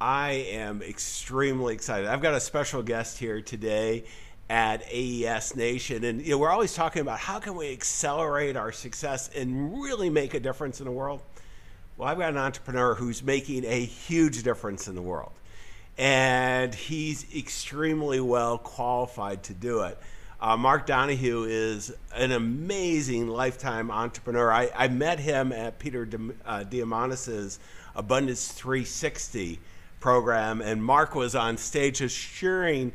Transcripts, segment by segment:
I am extremely excited. I've got a special guest here today at AES Nation, and you know we're always talking about how can we accelerate our success and really make a difference in the world. Well, I've got an entrepreneur who's making a huge difference in the world, and he's extremely well qualified to do it. Uh, Mark Donohue is an amazing lifetime entrepreneur. I, I met him at Peter uh, Diamandis's Abundance 360 program, and Mark was on stage just sharing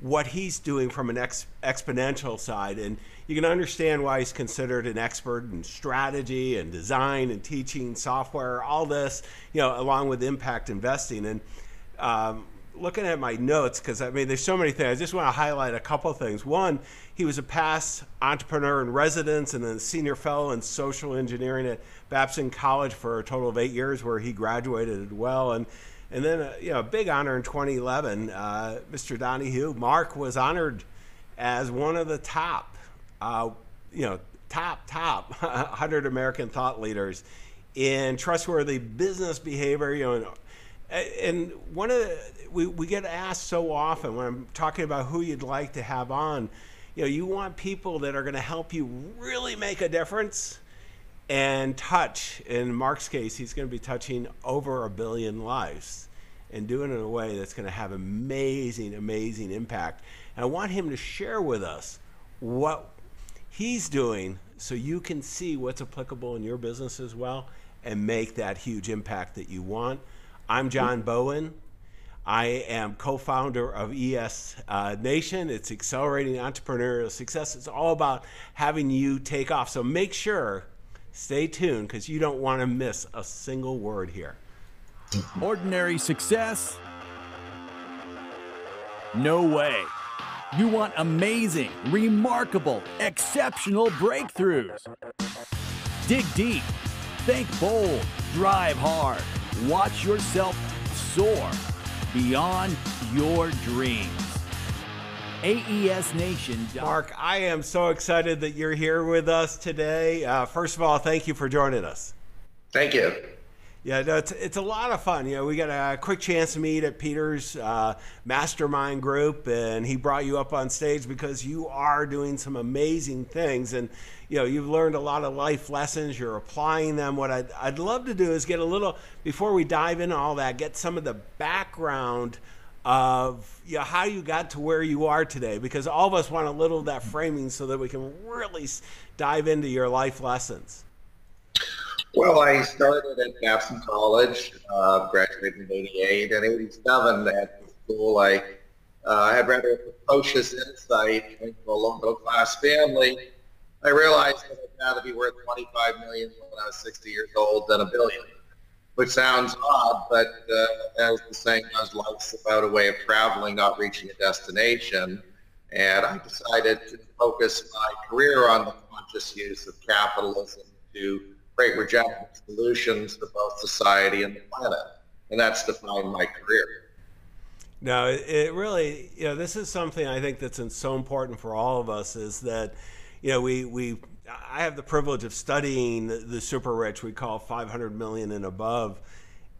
what he's doing from an ex- exponential side. And you can understand why he's considered an expert in strategy and design and teaching software, all this, you know, along with impact investing. And um, looking at my notes because I mean, there's so many things. I just want to highlight a couple things. One, he was a past entrepreneur in residence and then senior fellow in social engineering at Babson College for a total of eight years, where he graduated well. And and then, uh, you know, a big honor in 2011, uh, Mr. Donohue, Mark was honored as one of the top, uh, you know, top top 100 American thought leaders in trustworthy business behavior. You know and one of the, we, we get asked so often when I'm talking about who you'd like to have on, you know, you want people that are going to help you really make a difference and touch. In Mark's case, he's going to be touching over a billion lives and doing it in a way that's going to have amazing, amazing impact. And I want him to share with us what he's doing so you can see what's applicable in your business as well and make that huge impact that you want. I'm John Bowen. I am co founder of ES uh, Nation. It's accelerating entrepreneurial success. It's all about having you take off. So make sure, stay tuned, because you don't want to miss a single word here. Ordinary success? No way. You want amazing, remarkable, exceptional breakthroughs. Dig deep, think bold, drive hard Watch yourself soar beyond your dreams. AES Nation. Mark, I am so excited that you're here with us today. Uh, first of all, thank you for joining us. Thank you. Yeah, no, it's, it's a lot of fun. You know, we got a quick chance to meet at Peter's uh, mastermind group, and he brought you up on stage because you are doing some amazing things. And, you know, you've learned a lot of life lessons. You're applying them. What I'd, I'd love to do is get a little, before we dive into all that, get some of the background of you know, how you got to where you are today because all of us want a little of that framing so that we can really dive into your life lessons. Well, I started at Babson College, uh, graduated in 88 and 87 at the school. I uh, had rather precocious insight into a low middle class family. I realized that I'd rather be worth 25 million when I was 60 years old than a billion, which sounds odd, but uh, as the saying goes, life's about a way of traveling, not reaching a destination. And I decided to focus my career on the conscious use of capitalism to create regenerative solutions for both society and the planet. And that's defined my career. No, it really, you know, this is something I think that's so important for all of us is that, you know, we, we, I have the privilege of studying the, super rich, we call 500 million and above.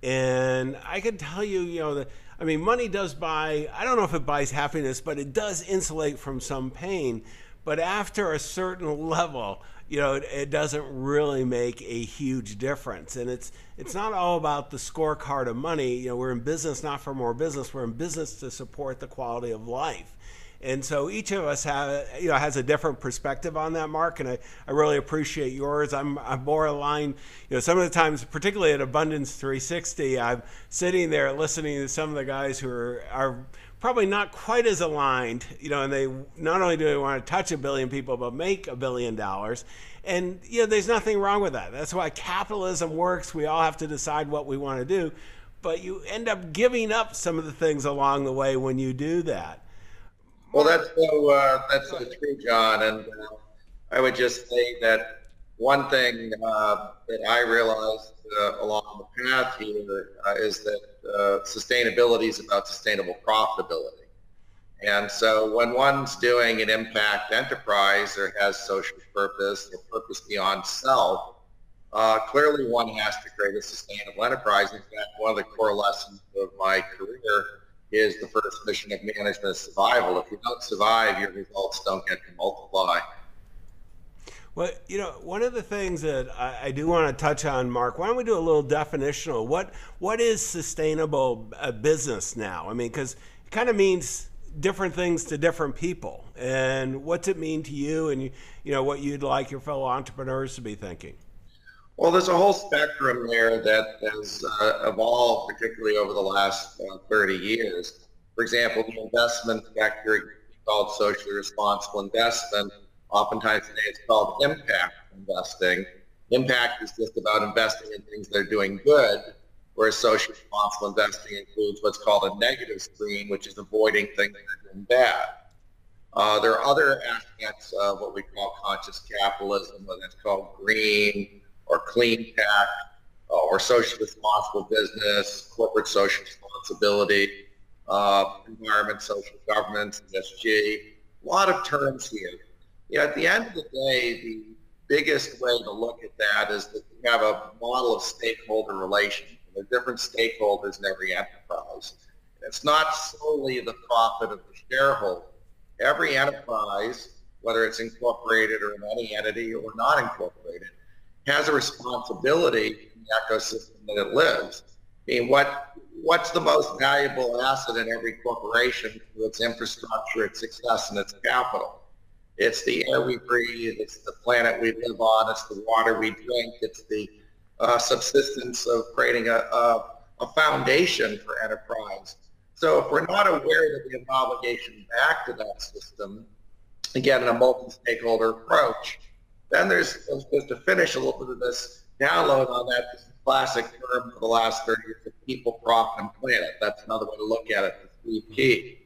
And I can tell you, you know, that, I mean, money does buy, I don't know if it buys happiness, but it does insulate from some pain. But after a certain level, you know, it, it, doesn't really make a huge difference. And it's it's not all about the scorecard of money. You know, we're in business not for more business. We're in business to support the quality of life. And so each of us have, you know, has a different perspective on that, Mark, and I, I really appreciate yours. I'm, I'm more aligned, you know, some of the times, particularly at Abundance 360, I'm sitting there listening to some of the guys who are, are probably not quite as aligned, you know, and they not only do they want to touch a billion people, but make a billion dollars. And, you know, there's nothing wrong with that. That's why capitalism works. We all have to decide what we want to do. But you end up giving up some of the things along the way when you do that. Well, that's so, uh, that's so true, John. And uh, I would just say that one thing uh, that I realized uh, along the path here uh, is that uh, sustainability is about sustainable profitability. And so when one's doing an impact enterprise or has social purpose or purpose beyond self, uh, clearly one has to create a sustainable enterprise. In fact, one of the core lessons of my career is the first mission of management is survival. If you don't survive, your results don't get to multiply. Well, you know, one of the things that I, I, do want to touch on, Mark, why don't we do a little definitional? What what is sustainable uh, business now? I mean, because it kind of means different things to different people, and what's it mean to you, and you, you know what you'd like your fellow entrepreneurs to be thinking. Well, there's a whole spectrum there that has uh, evolved, particularly over the last uh, 30 years. For example, the investment sector called socially responsible investment Oftentimes today it's called impact investing. Impact is just about investing in things that are doing good, whereas social responsible investing includes what's called a negative screen, which is avoiding things that are doing bad. Uh, there are other aspects of what we call conscious capitalism, whether it's called green or clean tech uh, or social responsible business, corporate social responsibility, uh, environment, social governance, ESG. A lot of terms here you know, at the end of the day, the biggest way to look at that is that you have a model of stakeholder relations. There are different stakeholders in every enterprise. It's not solely the profit of the shareholder. Every enterprise, whether it's incorporated or in any entity or not incorporated, has a responsibility in the ecosystem that it lives. I mean, what what's the most valuable asset in every corporation its infrastructure, its success, and its capital? It's the air we breathe. It's the planet we live on. It's the water we drink. It's the uh, subsistence of creating a, a, a, foundation for enterprise. So if we're not aware that we have an obligation back to that system, again, in a multi-stakeholder approach, then there's, just to finish a little bit of this download on that, this classic term for the last 30 years of people, profit, and planet. That's another way to look at it, the 3P.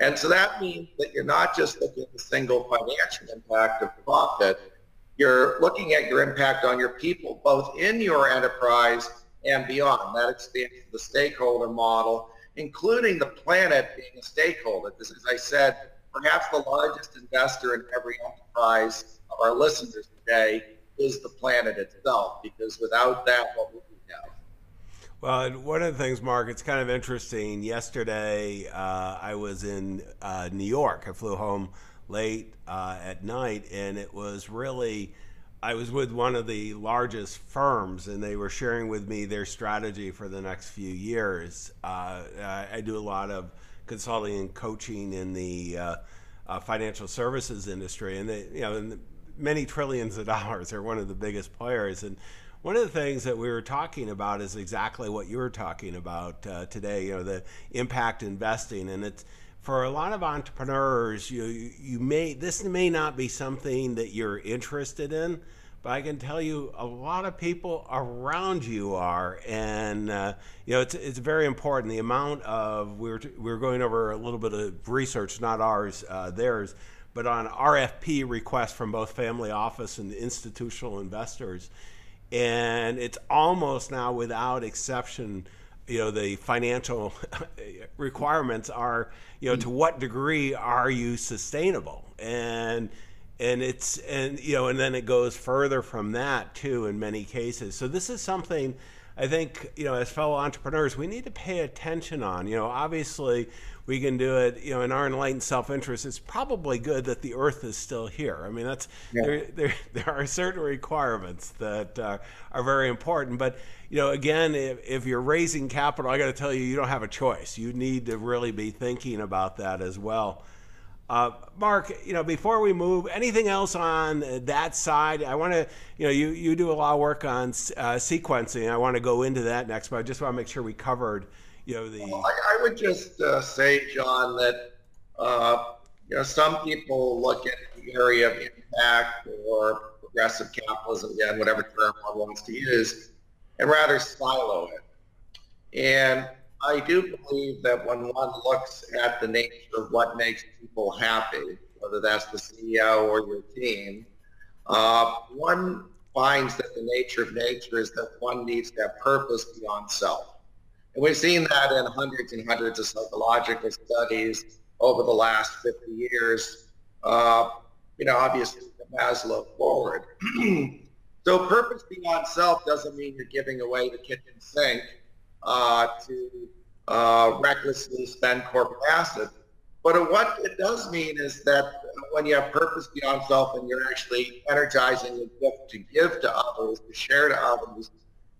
And so that means that you're not just looking at the single financial impact of profit, you're looking at your impact on your people, both in your enterprise and beyond. That expands the stakeholder model, including the planet being a stakeholder. Because as I said, perhaps the largest investor in every enterprise of our listeners today is the planet itself, because without that, what would we have? Well, one of the things, Mark, it's kind of interesting. Yesterday, uh, I was in uh, New York. I flew home late uh, at night, and it was really. I was with one of the largest firms, and they were sharing with me their strategy for the next few years. Uh, I do a lot of consulting and coaching in the uh, uh, financial services industry, and they, you know, many trillions of dollars. They're one of the biggest players, and one of the things that we were talking about is exactly what you were talking about uh, today. You know, the impact investing, and it's for a lot of entrepreneurs. You you may this may not be something that you're interested in, but I can tell you a lot of people around you are, and uh, you know it's it's very important. The amount of we're we were going over a little bit of research, not ours, uh, theirs, but on RFP requests from both family office and institutional investors and it's almost now without exception you know the financial requirements are you know to what degree are you sustainable and and it's and you know and then it goes further from that too in many cases so this is something i think you know as fellow entrepreneurs we need to pay attention on you know obviously we can do it, you know, in our enlightened self-interest. It's probably good that the Earth is still here. I mean, that's yeah. there, there. There are certain requirements that uh, are very important, but you know, again, if, if you're raising capital, I got to tell you, you don't have a choice. You need to really be thinking about that as well. Uh, Mark, you know, before we move, anything else on that side? I want to, you know, you, you do a lot of work on uh, sequencing. I want to go into that next, but I just want to make sure we covered you know the. Well, I, I, would just uh, say, John, that uh, you know some people look at the area of impact or progressive capitalism, again, whatever term one wants to use, and rather silo it. And I do believe that when one looks at the nature of what makes people happy, whether that's the CEO or your team, uh, one finds that the nature of nature is that one needs to have purpose beyond self. And we've seen that in hundreds and hundreds of psychological studies over the last 50 years, uh, you know, obviously from Maslow forward. So purpose beyond self doesn't mean you're giving away the kitchen sink to uh, recklessly spend corporate assets. But what it does mean is that when you have purpose beyond self and you're actually energizing the gift to give to others, to share to others,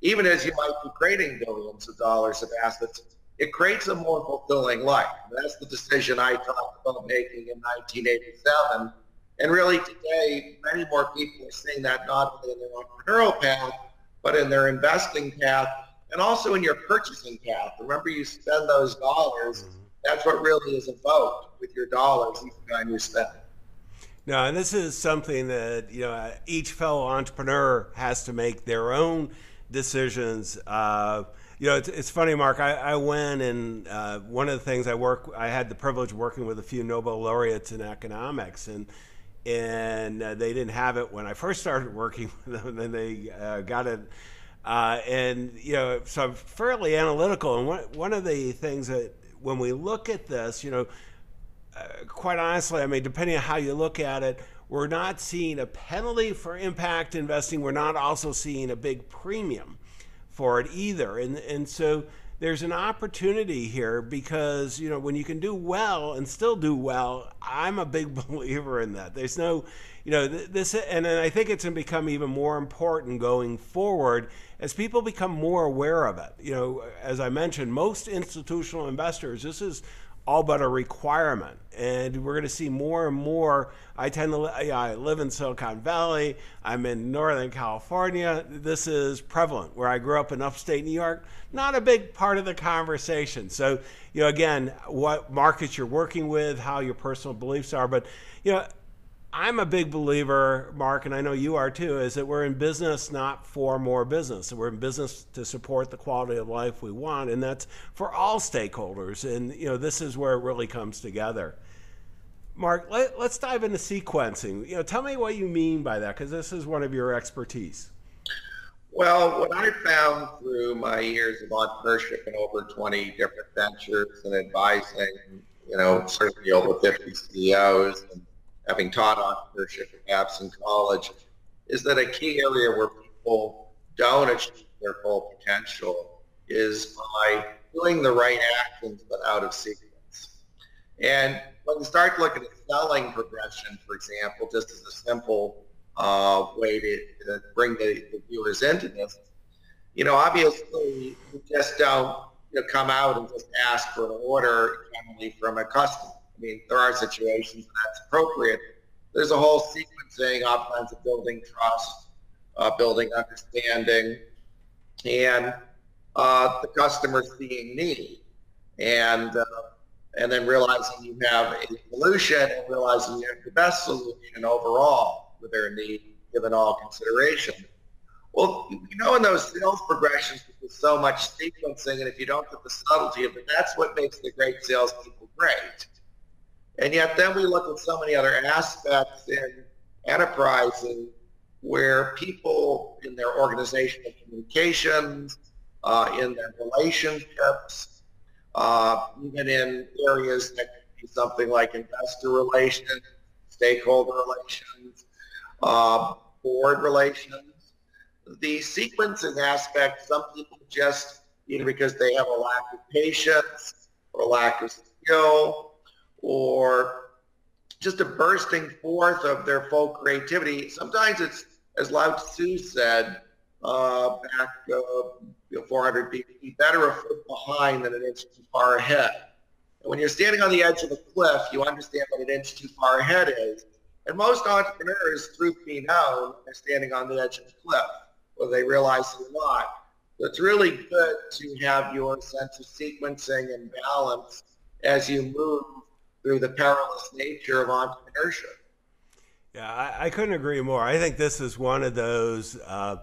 even as you might be creating billions of dollars of assets, it creates a more fulfilling life. That's the decision I talked about making in 1987. And really today, many more people are seeing that not only in their entrepreneurial path, but in their investing path and also in your purchasing path. Remember, you spend those dollars. Mm-hmm. That's what really is invoked with your dollars each time you spend. No, and this is something that you know each fellow entrepreneur has to make their own decisions. Uh, you know, it's, it's funny, Mark. I, I went and uh, one of the things I work, I had the privilege of working with a few Nobel laureates in economics, and and uh, they didn't have it when I first started working with them. And then they uh, got it, uh, and you know, so I'm fairly analytical. And one one of the things that when we look at this, you know, uh, quite honestly, I mean, depending on how you look at it, we're not seeing a penalty for impact investing. We're not also seeing a big premium for it either. And, and so there's an opportunity here because, you know, when you can do well and still do well, I'm a big believer in that. There's no, you know, this, and I think it's going to become even more important going forward as people become more aware of it. You know, as I mentioned, most institutional investors, this is all but a requirement. And we're going to see more and more. I tend to I live in Silicon Valley. I'm in Northern California. This is prevalent. Where I grew up in upstate New York, not a big part of the conversation. So, you know, again, what markets you're working with, how your personal beliefs are, but you know, I'm a big believer, Mark, and I know you are too, is that we're in business not for more business. We're in business to support the quality of life we want, and that's for all stakeholders. And you know, this is where it really comes together. Mark, let, us dive into sequencing. You know, tell me what you mean by that, because this is one of your expertise. Well, what I found through my years of entrepreneurship in over 20 different ventures and advising, you know, certainly over 50 CEOs and having taught entrepreneurship at Babson College, is that a key area where people don't achieve their full potential is by doing the right actions but out of sequence. And when you start looking at selling progression, for example, just as a simple uh, way to, to bring the, the, viewers into this, you know, obviously you just don't you know, come out and just ask for an order generally from a customer. I mean, there are situations that's appropriate. There's a whole sequencing oftentimes of building trust, uh, building understanding, and uh, the customer seeing need, and uh, and then realizing you have a solution and realizing you have the best solution overall with their need given all consideration. Well, you know, in those sales progressions, there's so much sequencing, and if you don't get the subtlety of it, that's what makes the great salespeople great. And yet then we look at so many other aspects in enterprising where people in their organizational communications, uh, in their relationships, uh, even in areas that could be something like investor relations, stakeholder relations, uh, board relations. The sequencing aspect, some people just, either because they have a lack of patience or lack of skill or just a bursting forth of their full creativity. Sometimes it's, as Lao Tzu said uh, back uh, you know, 400 BC, better a foot behind than an inch too far ahead. And when you're standing on the edge of a cliff, you understand what an inch too far ahead is. And most entrepreneurs, truth be known, are standing on the edge of the cliff, whether they realize it or not. So it's really good to have your sense of sequencing and balance as you move through the perilous nature of entrepreneurship. Yeah, I, I couldn't agree more. I think this is one of those. Uh,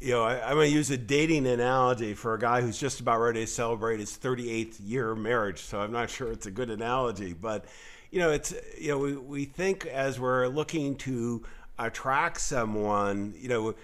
you know, I, am going to use a dating analogy for a guy who's just about ready to celebrate his 38th year of marriage. So I'm not sure it's a good analogy, but you know, it's you know, we, we think as we're looking to attract someone, you know,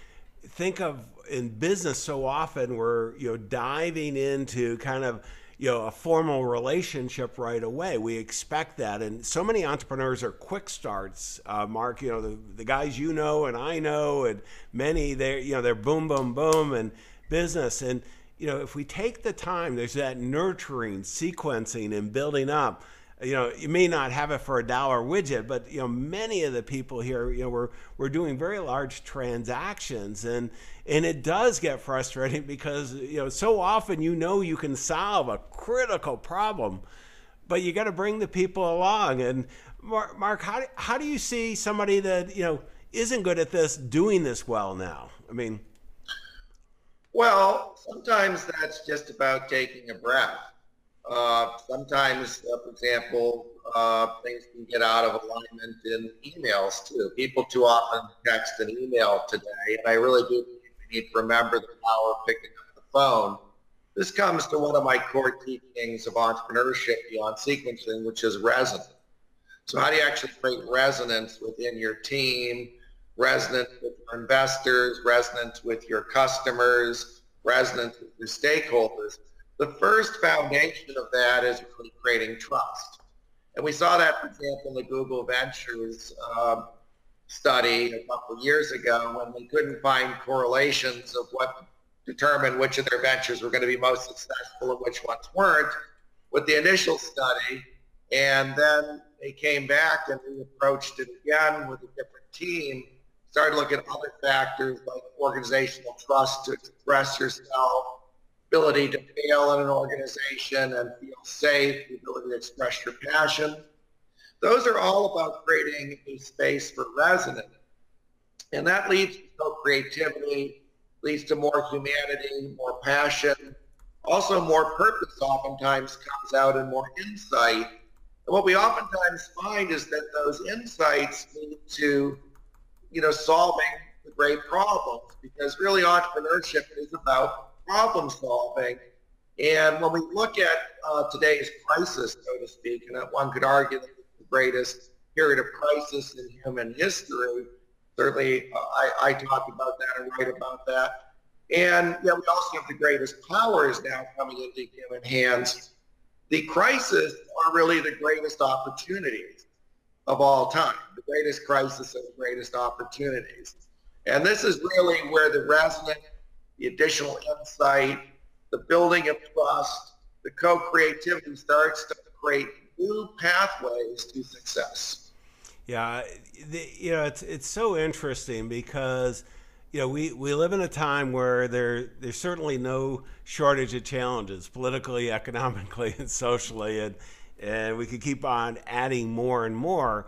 think of in business so often we're you know diving into kind of you know a formal relationship right away. We expect that, and so many entrepreneurs are quick starts. Uh, Mark, you know the, the guys you know and I know, and many they you know they're boom boom boom and business and you know if we take the time, there's that nurturing, sequencing, and building up you know, you may not have it for a dollar widget, but you know, many of the people here, you know, we're we're doing very large transactions, and and it does get frustrating because you know, so often you know you can solve a critical problem, but you got to bring the people along. And Mark, Mark, how how do you see somebody that you know isn't good at this doing this well now? I mean. Well, sometimes that's just about taking a breath uh, sometimes, uh, for example, uh, things can get out of alignment in emails too. People too often text and email today, and I really do need to remember the power of picking up the phone. This comes to one of my core teachings of entrepreneurship beyond sequencing, which is resonance. So how do you actually create resonance within your team, resonance with your investors, resonance with your customers, resonance with your stakeholders? The first foundation of that is really creating trust. And we saw that, for example, in the Google Ventures um, study a couple years ago when they couldn't find correlations of what determined which of their ventures were going to be most successful and which ones weren't with the initial study. And then they came back and we approached it again with a different team, started looking at other factors like organizational trust to express yourself, ability to fail in an organization and feel safe, the ability to express your passion. Those are all about creating a space for resonance. And that leads to more creativity, leads to more humanity, more passion. Also more purpose oftentimes comes out and more insight. And what we oftentimes find is that those insights lead to, you know, solving the great problems because really entrepreneurship is about problem solving. And when we look at uh, today's crisis, so to speak, and one could argue that it's the greatest period of crisis in human history, certainly uh, I, I talk about that and write about that. And yeah, we also have the greatest powers now coming into human hands. The crises are really the greatest opportunities of all time, the greatest crisis and the greatest opportunities. And this is really where the resonant the additional insight, the building of trust, the co-creativity starts to create new pathways to success. Yeah, the, you know, it's it's so interesting because you know we, we live in a time where there there's certainly no shortage of challenges politically, economically, and socially, and and we could keep on adding more and more.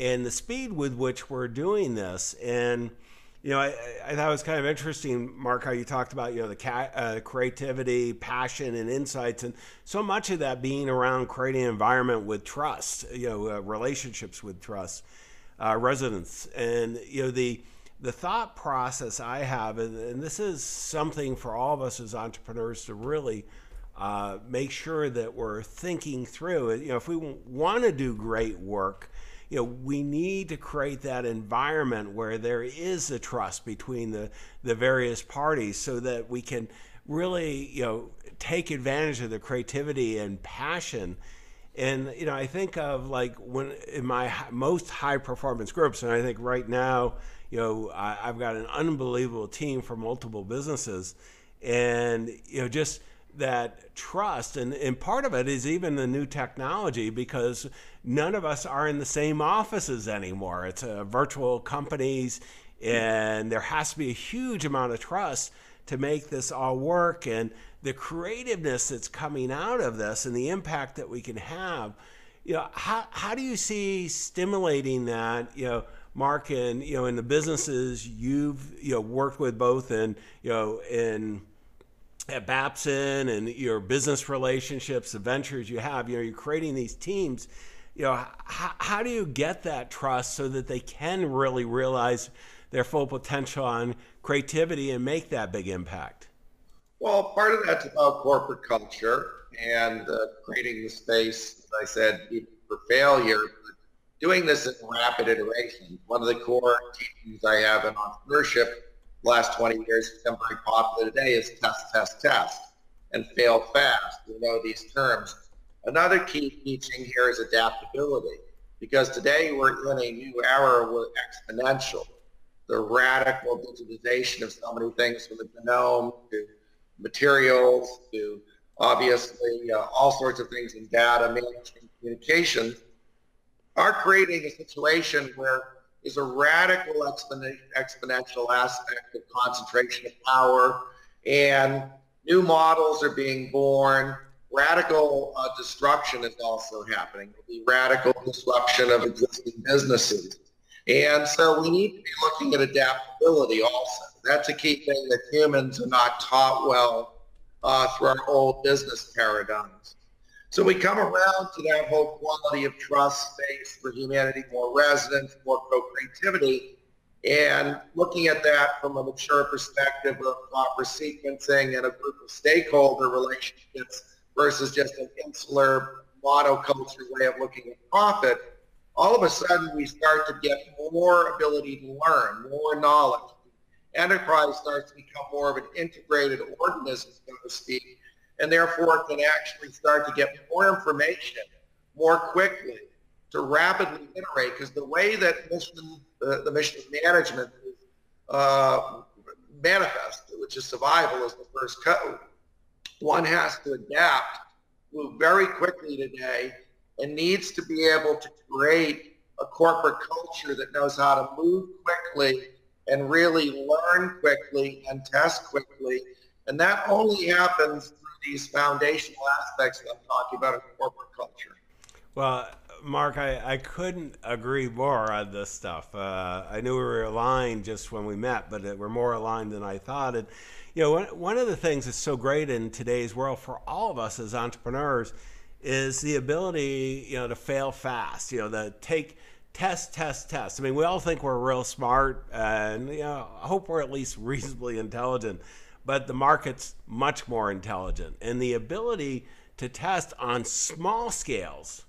And the speed with which we're doing this, and you know, I, I, thought it was kind of interesting, Mark, how you talked about, you know, the ca- uh, creativity, passion, and insights, and so much of that being around creating an environment with trust, you know, uh, relationships with trust, uh, resonance, and you know the the thought process I have, and, and, this is something for all of us as entrepreneurs to really uh, make sure that we're thinking through. You know, if we want to do great work you know, we need to create that environment where there is a trust between the, the various parties so that we can really, you know, take advantage of the creativity and passion. And, you know, I think of like when in my most high performance groups, and I think right now, you know, I, I've got an unbelievable team for multiple businesses. And, you know, just, that trust and, and part of it is even the new technology because none of us are in the same offices anymore. It's virtual companies and there has to be a huge amount of trust to make this all work. And the creativeness that's coming out of this and the impact that we can have you know how, how do you see stimulating that you know mark and you know in the businesses you've you know worked with both and you know in at Babson and your business relationships, the ventures you have, you know, you're creating these teams. You know, how, how do you get that trust so that they can really realize their full potential on creativity and make that big impact? Well, part of that's about corporate culture and uh, creating the space, as I said, for failure. Doing this in rapid iteration. One of the core teachings I have in entrepreneurship last 20 years has become very popular today is test, test, test. and fail fast. We know these terms. Another key teaching here is adaptability because today we're in a new era with exponential, the radical digitization of so many things from the genome to materials to obviously uh, all sorts of things in data management communication are creating a situation where there's a radical exponential aspect of concentration of power and new models are being born. Radical uh, destruction is also happening. The radical disruption of existing businesses. And so we need to be looking at adaptability also. That's a key thing that humans are not taught well uh, through our old business paradigms. So we come around to that whole quality of trust space for humanity, more resonance, more co-creativity, and looking at that from a mature perspective of proper sequencing and a group of stakeholder relationships versus just an insular monoculture way of looking at profit, all of a sudden we start to get more ability to learn, more knowledge. Enterprise starts to become more of an integrated organism, so to speak, and therefore can actually start to get more information more quickly to rapidly iterate because the way that mission, uh, the mission management is uh, manifested, which is survival is the first code, one has to adapt, move very quickly today, and needs to be able to create a corporate culture that knows how to move quickly and really learn quickly and test quickly. And that only happens these foundational aspects that I'm talking about in corporate culture. Well, Mark, I, I couldn't agree more on this stuff. Uh, I knew we were aligned just when we met, but we're more aligned than I thought. And, you know, one, one of the things that's so great in today's world for all of us as entrepreneurs is the ability, you know, to fail fast, you know, to take test, test, test. I mean, we all think we're real smart and, you know, I hope we're at least reasonably intelligent but the market's much more intelligent. And the ability to test on small scales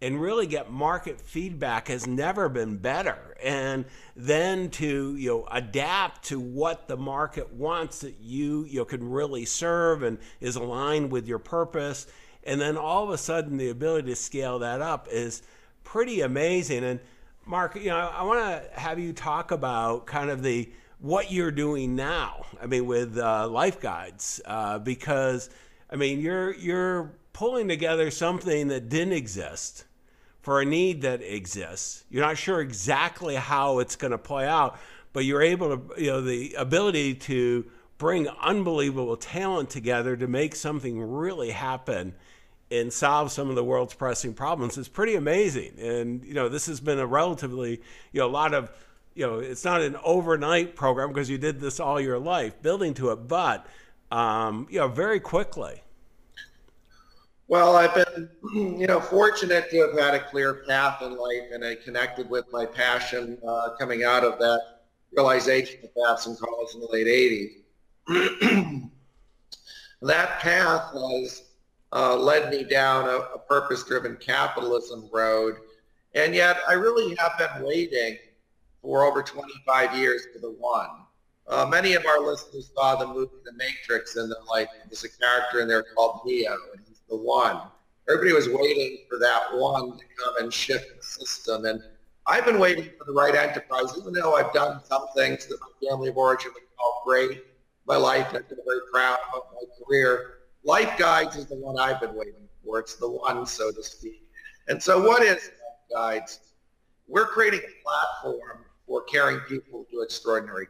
and really get market feedback has never been better. And then to you know adapt to what the market wants that you you can really serve and is aligned with your purpose. And then all of a sudden the ability to scale that up is pretty amazing. And Mark, you know, I want to have you talk about kind of the what you're doing now. I mean, with uh, life guides, uh, because I mean, you're you're pulling together something that didn't exist for a need that exists. You're not sure exactly how it's going to play out, but you're able to, you know, the ability to bring unbelievable talent together to make something really happen and solve some of the world's pressing problems is pretty amazing. And you know, this has been a relatively, you know, a lot of you know, it's not an overnight program because you did this all your life, building to it, but um, you know, very quickly. Well, I've been, you know, fortunate to have had a clear path in life, and I connected with my passion uh, coming out of that realization of Babson College in the late '80s. that path has uh, led me down a, a purpose-driven capitalism road, and yet I really have been waiting for over 25 years to the one. Uh, many of our listeners saw the movie The Matrix, and they're like, there's a character in there called Neo, and he's the one. Everybody was waiting for that one to come and shift the system. And I've been waiting for the right enterprise, even though I've done some things that my family of origin would call great. My life, I've been very proud of my career. Life Guides is the one I've been waiting for. It's the one, so to speak. And so what is Life Guides? We're creating a platform for carrying people to extraordinary.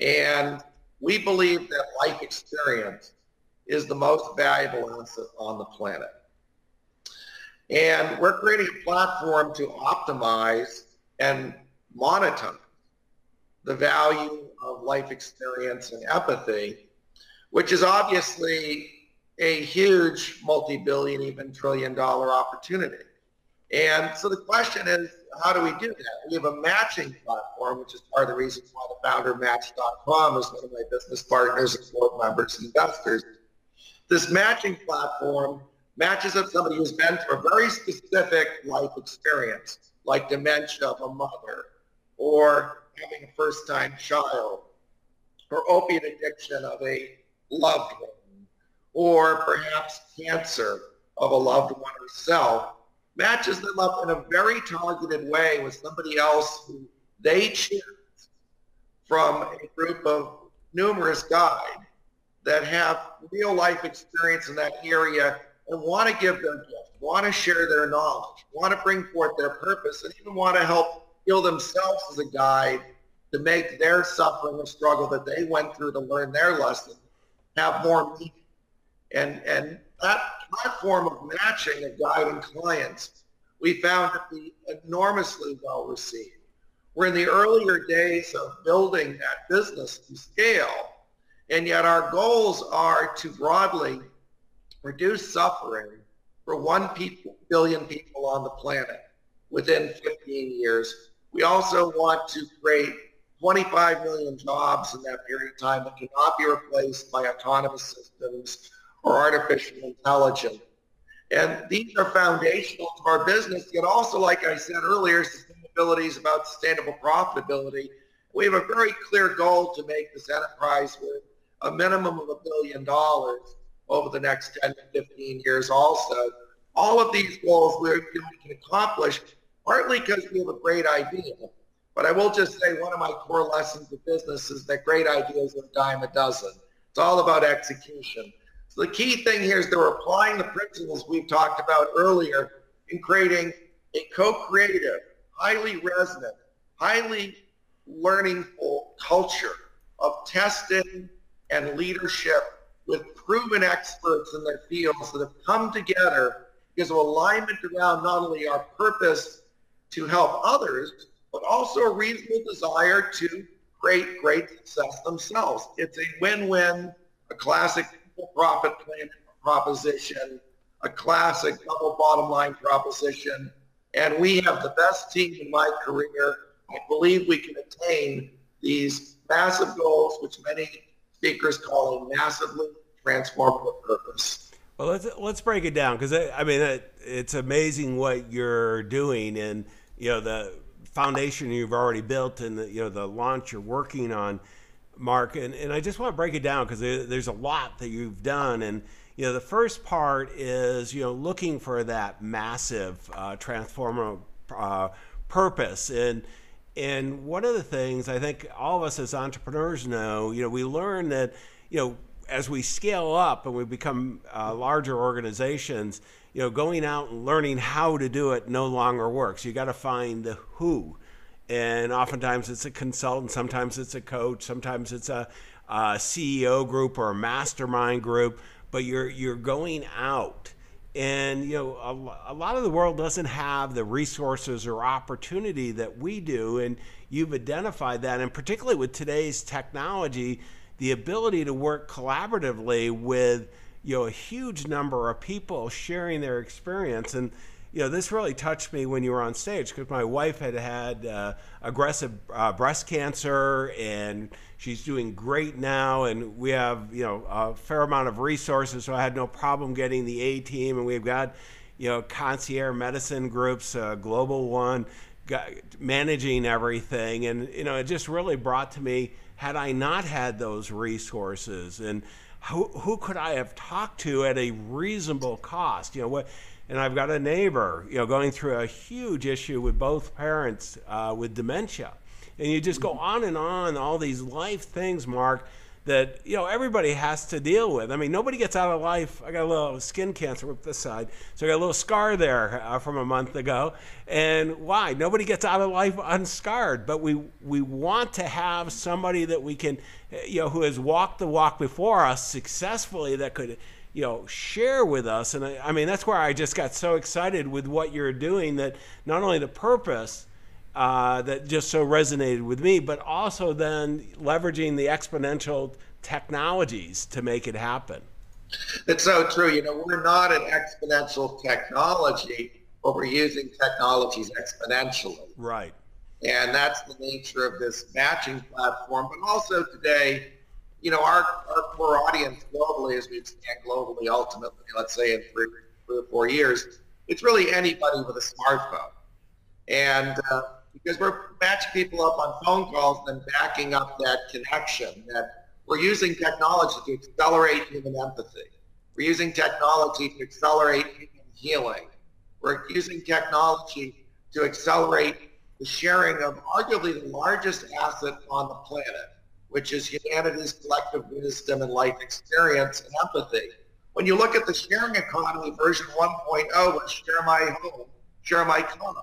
And we believe that life experience is the most valuable asset on the planet. And we're creating a platform to optimize and monetize the value of life experience and empathy, which is obviously a huge multi-billion, even trillion dollar opportunity. And so the question is, how do we do that? We have a matching platform, which is part of the reason why the founder Match.com is one of my business partners and board members and investors. This matching platform matches up somebody who's been through a very specific life experience, like dementia of a mother, or having a first-time child, or opiate addiction of a loved one, or perhaps cancer of a loved one herself, matches them up in a very targeted way with somebody else who they choose from a group of numerous guides that have real life experience in that area and want to give them gifts, want to share their knowledge, want to bring forth their purpose, and even want to help heal themselves as a guide to make their suffering or struggle that they went through to learn their lesson have more meaning. And, and that platform of matching of guiding clients, we found to be enormously well received. We're in the earlier days of building that business to scale, and yet our goals are to broadly reduce suffering for 1 billion people on the planet within 15 years. We also want to create 25 million jobs in that period of time that cannot be replaced by autonomous systems or artificial intelligence. And these are foundational to our business, yet also, like I said earlier, sustainability is about sustainable profitability. We have a very clear goal to make this enterprise worth a minimum of a billion dollars over the next 10 to 15 years also. All of these goals we can accomplish partly because we have a great idea. But I will just say one of my core lessons of business is that great ideas are a dime a dozen. It's all about execution. So the key thing here is they're applying the principles we've talked about earlier in creating a co-creative, highly resonant, highly learningful culture of testing and leadership with proven experts in their fields that have come together because of alignment around not only our purpose to help others, but also a reasonable desire to create great success themselves. It's a win-win, a classic profit plan proposition, a classic double bottom line proposition, and we have the best team in my career. I believe we can attain these massive goals, which many speakers call a massively transformative purpose. Well, let's let's break it down because I mean it, it's amazing what you're doing, and you know the foundation you've already built, and the, you know the launch you're working on, Mark. And and I just want to break it down because there, there's a lot that you've done, and you know the first part is you know looking for that massive uh, transformative uh, purpose and. And one of the things I think all of us as entrepreneurs know, you know, we learn that, you know, as we scale up and we become uh, larger organizations, you know, going out and learning how to do it no longer works. You got to find the who, and oftentimes it's a consultant, sometimes it's a coach, sometimes it's a, a CEO group or a mastermind group. But you're you're going out, and you know, a, a lot of the world doesn't have the resources or opportunity that we do, and you've identified that, and particularly with today's technology the ability to work collaboratively with you know a huge number of people sharing their experience and you know this really touched me when you were on stage because my wife had had uh, aggressive uh, breast cancer and she's doing great now and we have you know a fair amount of resources so i had no problem getting the a team and we've got you know concierge medicine groups uh, global one managing everything and you know it just really brought to me had I not had those resources? And who, who could I have talked to at a reasonable cost? You know what? And I've got a neighbor, you know, going through a huge issue with both parents uh, with dementia. And you just go mm-hmm. on and on, all these life things, Mark, that you know everybody has to deal with. I mean, nobody gets out of life. I got a little skin cancer with this side, so I got a little scar there uh, from a month ago. And why? Nobody gets out of life unscarred. But we we want to have somebody that we can, you know, who has walked the walk before us successfully that could you know share with us and I, I, mean that's where i just got so excited with what you're doing that not only the purpose uh, that just so resonated with me, but also then leveraging the exponential technologies to make it happen. It's so true. You know, we're not an exponential technology, but we're using technologies exponentially. Right. And that's the nature of this matching platform. But also today, you know, our, our core audience globally, as we expand globally, ultimately, let's say in three, three or four years, it's really anybody with a smartphone. And uh, because we're matching people up on phone calls and backing up that connection that we're using technology to accelerate human empathy. We're using technology to accelerate human healing. We're using technology to accelerate the sharing of arguably the largest asset on the planet, which is humanity's collective wisdom and life experience and empathy. When you look at the sharing economy version 1.0 was share my home, share my car.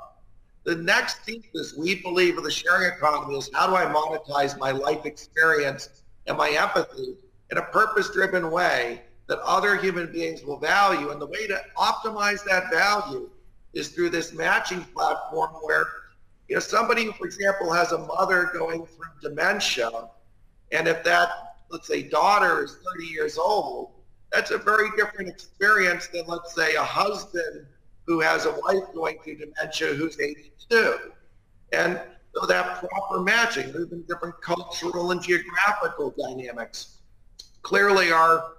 The next thesis we believe of the sharing economy is how do I monetize my life experience and my empathy in a purpose-driven way that other human beings will value. And the way to optimize that value is through this matching platform where, you know, somebody for example, has a mother going through dementia, and if that, let's say, daughter is 30 years old, that's a very different experience than, let's say, a husband who has a wife going through dementia who's 82. And so that proper matching, there's been different cultural and geographical dynamics. Clearly, our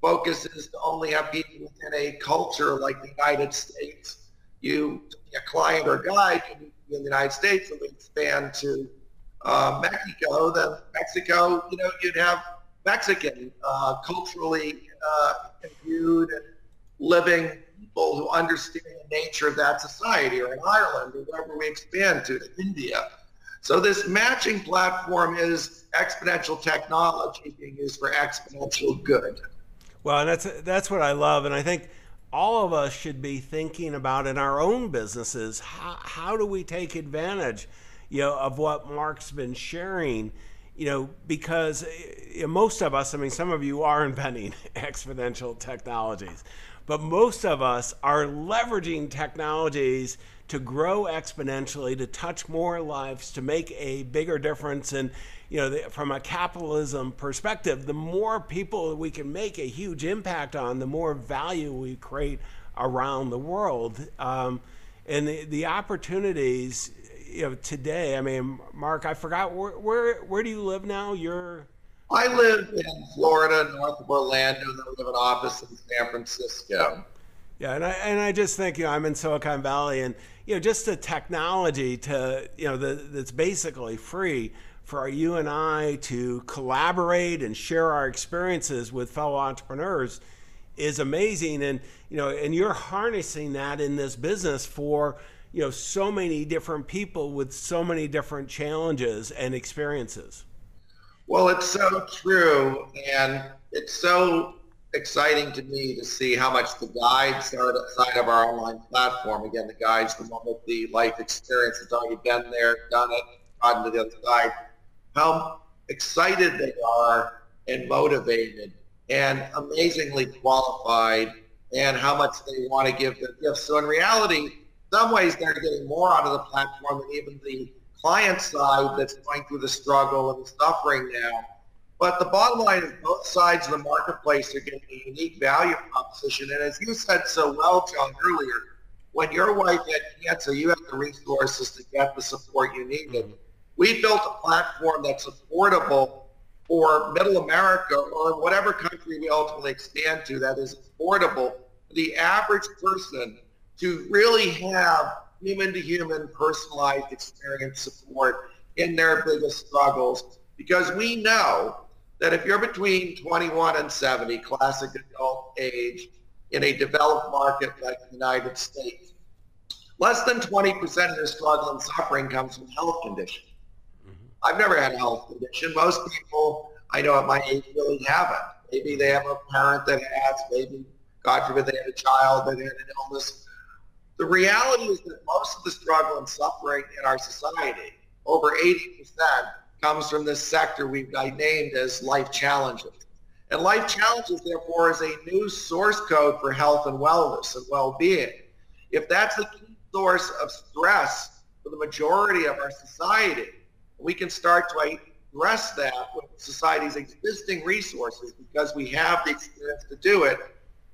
focus is to only have people within a culture like the United States. You, a client or guide in the United States, and expand to uh, Mexico, then Mexico, you know, you'd have Mexican uh, culturally uh, imbued and living people who understand the nature of that society, or in Ireland, or wherever we expand to, to India. So this matching platform is exponential technology being used for exponential good. Well, and that's that's what I love, and I think all of us should be thinking about in our own businesses how, how do we take advantage, you know, of what Mark's been sharing, you know, because most of us, I mean, some of you are inventing exponential technologies, but most of us are leveraging technologies to grow exponentially, to touch more lives, to make a bigger difference. And, you know, the, from a capitalism perspective, the more people we can make a huge impact on, the more value we create around the world. Um, and the, the opportunities, you know, today, I mean, Mark, I forgot, where, where, where do you live now? You're... I live in Florida, north of Orlando, and I live in office in San Francisco. Yeah, and I and I just think you know I'm in Silicon Valley, and you know just the technology to you know the, that's basically free for you and I to collaborate and share our experiences with fellow entrepreneurs is amazing, and you know and you're harnessing that in this business for you know so many different people with so many different challenges and experiences. Well, it's so true, and it's so exciting to me to see how much the guides are side of our online platform. Again, the guides, the one with the life experience that's already been there, done it, gotten to the other side, how excited they are and motivated and amazingly qualified and how much they want to give their gifts. So in reality, some ways they're getting more out of the platform than even the client side that's going through the struggle and the suffering now but the bottom line is both sides of the marketplace are getting a unique value proposition. And as you said so well, John, earlier, when your wife had cancer, you had the resources to get the support you needed. Mm-hmm. We built a platform that's affordable for middle America or whatever country we ultimately expand to that is affordable for the average person to really have human to human personalized experience support in their biggest struggles because we know that if you're between 21 and 70, classic adult age, in a developed market like the United States, less than 20% of their struggle and suffering comes from health condition. Mm-hmm. I've never had a health condition. Most people I know at my age really haven't. Maybe they have a parent that has, maybe, God forbid, they had a child that had an illness. The reality is that most of the struggle and suffering in our society, over 80%, comes from this sector we've named as life challenges. And life challenges, therefore, is a new source code for health and wellness and well-being. If that's the key source of stress for the majority of our society, we can start to address that with society's existing resources because we have the experience to do it,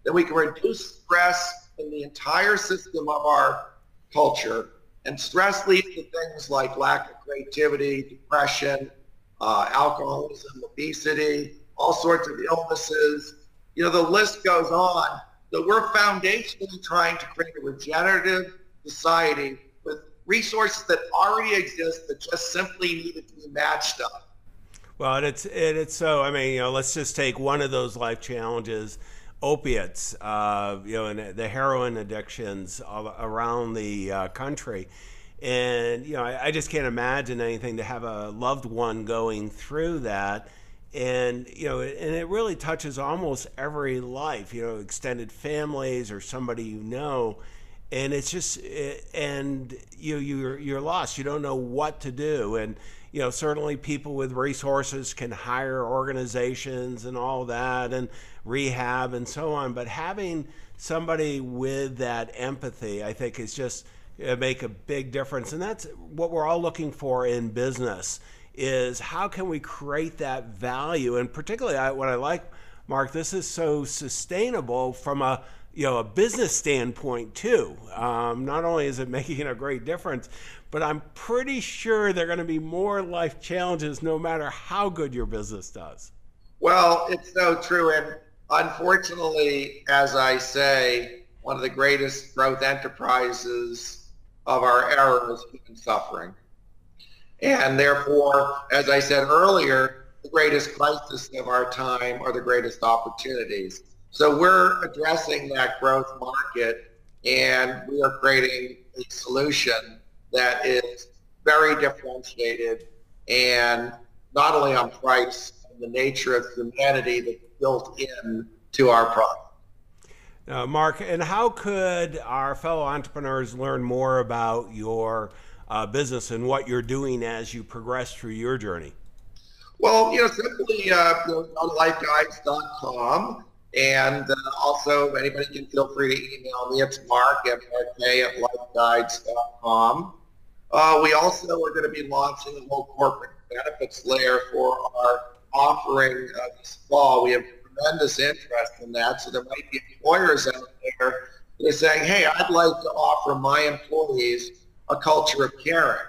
then we can reduce stress in the entire system of our culture and stress leads to things like lack of creativity, depression, uh, alcoholism, obesity, all sorts of illnesses. You know, the list goes on. So we're foundationally trying to create a regenerative society with resources that already exist that just simply needed to be matched up. Well, and it's it, it's so. I mean, you know, let's just take one of those life challenges opiates, uh, you know, and the heroin addictions around the uh, country. And, you know, I, I, just can't imagine anything to have a loved one going through that. And, you know, and it really touches almost every life, you know, extended families or somebody you know. And it's just, and you, you're, you're lost. You don't know what to do. And, you know, certainly people with resources can hire organizations and all that and rehab and so on. But having somebody with that empathy, I think, is just uh, make a big difference. And that's what we're all looking for in business is how can we create that value? And particularly I, what I like, Mark, this is so sustainable from a you know a business standpoint too. Um, not only is it making a great difference, but I'm pretty sure there are going to be more life challenges no matter how good your business does. Well, it's so true. And unfortunately, as I say, one of the greatest growth enterprises of our era is human suffering. And therefore, as I said earlier, the greatest crisis of our time are the greatest opportunities. So we're addressing that growth market and we are creating a solution that is very differentiated and not only on price and the nature of humanity that's built in to our product. Uh, Mark, and how could our fellow entrepreneurs learn more about your uh, business and what you're doing as you progress through your journey? Well, you know, simply uh, go to lifeguides.com. And uh, also, anybody can feel free to email me. It's mark, M-R-K, at lifeguides.com. Uh, we also are going to be launching a whole corporate benefits layer for our offering uh, this fall. We have tremendous interest in that. So there might be employers out there that are saying, hey, I'd like to offer my employees a culture of caring.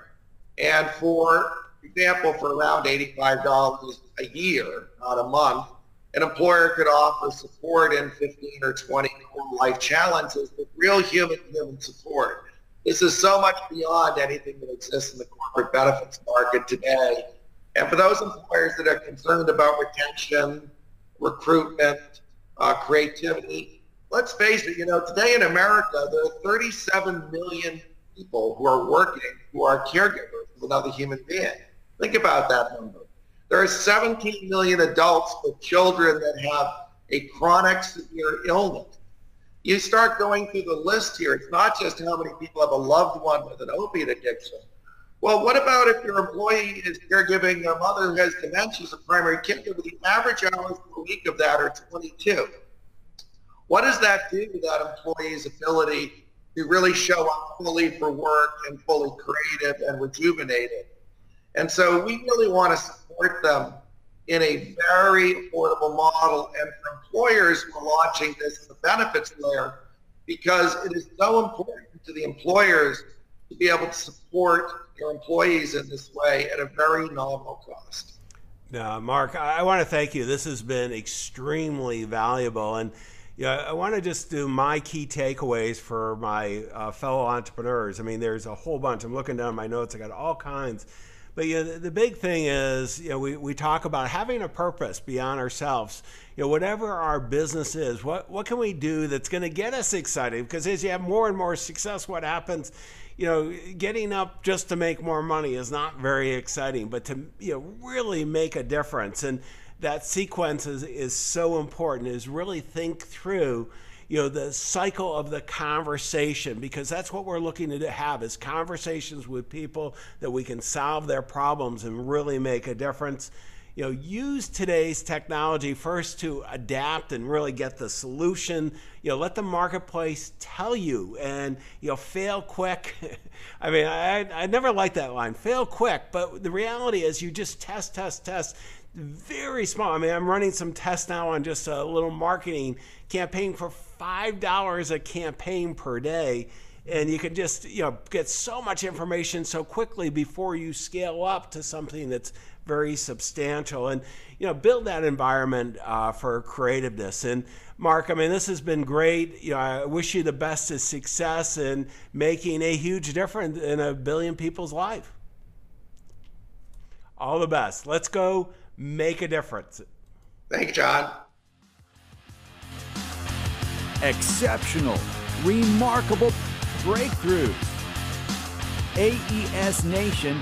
And for example, for around $85 a year, not a month, an employer could offer support in 15 or 20 core life challenges with real human human support. This is so much beyond anything that exists in the corporate benefits market today. And for those employers that are concerned about retention, recruitment, uh, creativity, let's face it, you know, today in America, there are 37 million people who are working who are caregivers of another human being. Think about that number. There are 17 million adults with children that have a chronic severe illness you start going through the list here. It's not just how many people have a loved one with an opiate addiction. Well, what about if your employee is caregiving a mother who has dementia as a primary caregiver? The average hours per week of that are 22. What does that do to that employee's ability to really show up fully for work and fully creative and rejuvenated? And so we really want to support them in a very affordable model. And for employers, we're launching this as a benefits layer because it is so important to the employers to be able to support their employees in this way at a very nominal cost. Now, Mark, I want to thank you. This has been extremely valuable. And yeah, I want to just do my key takeaways for my uh, fellow entrepreneurs. I mean, there's a whole bunch. I'm looking down my notes. I got all kinds. But you know, the, the big thing is, you know, we, we talk about having a purpose beyond ourselves. You know, whatever our business is, what what can we do that's going to get us excited? Because as you have more and more success, what happens? You know, getting up just to make more money is not very exciting, but to you know really make a difference and that sequence is, is so important is really think through you know the cycle of the conversation because that's what we're looking to have is conversations with people that we can solve their problems and really make a difference. You know use today's technology first to adapt and really get the solution. You know let the marketplace tell you and you know fail quick. I mean i i never liked that line fail quick. But the reality is you just test test test very small. I mean, I'm running some tests now on just a little marketing campaign for $5 a campaign per day. And you can just, you know, get so much information so quickly before you scale up to something that's very substantial and, you know, build that environment uh, for creativeness. And Mark, I mean, this has been great. You know, I wish you the best of success in making a huge difference in a billion people's life. All the best. Let's go make a difference. Thank you, John. Exceptional, remarkable breakthrough. AES Nation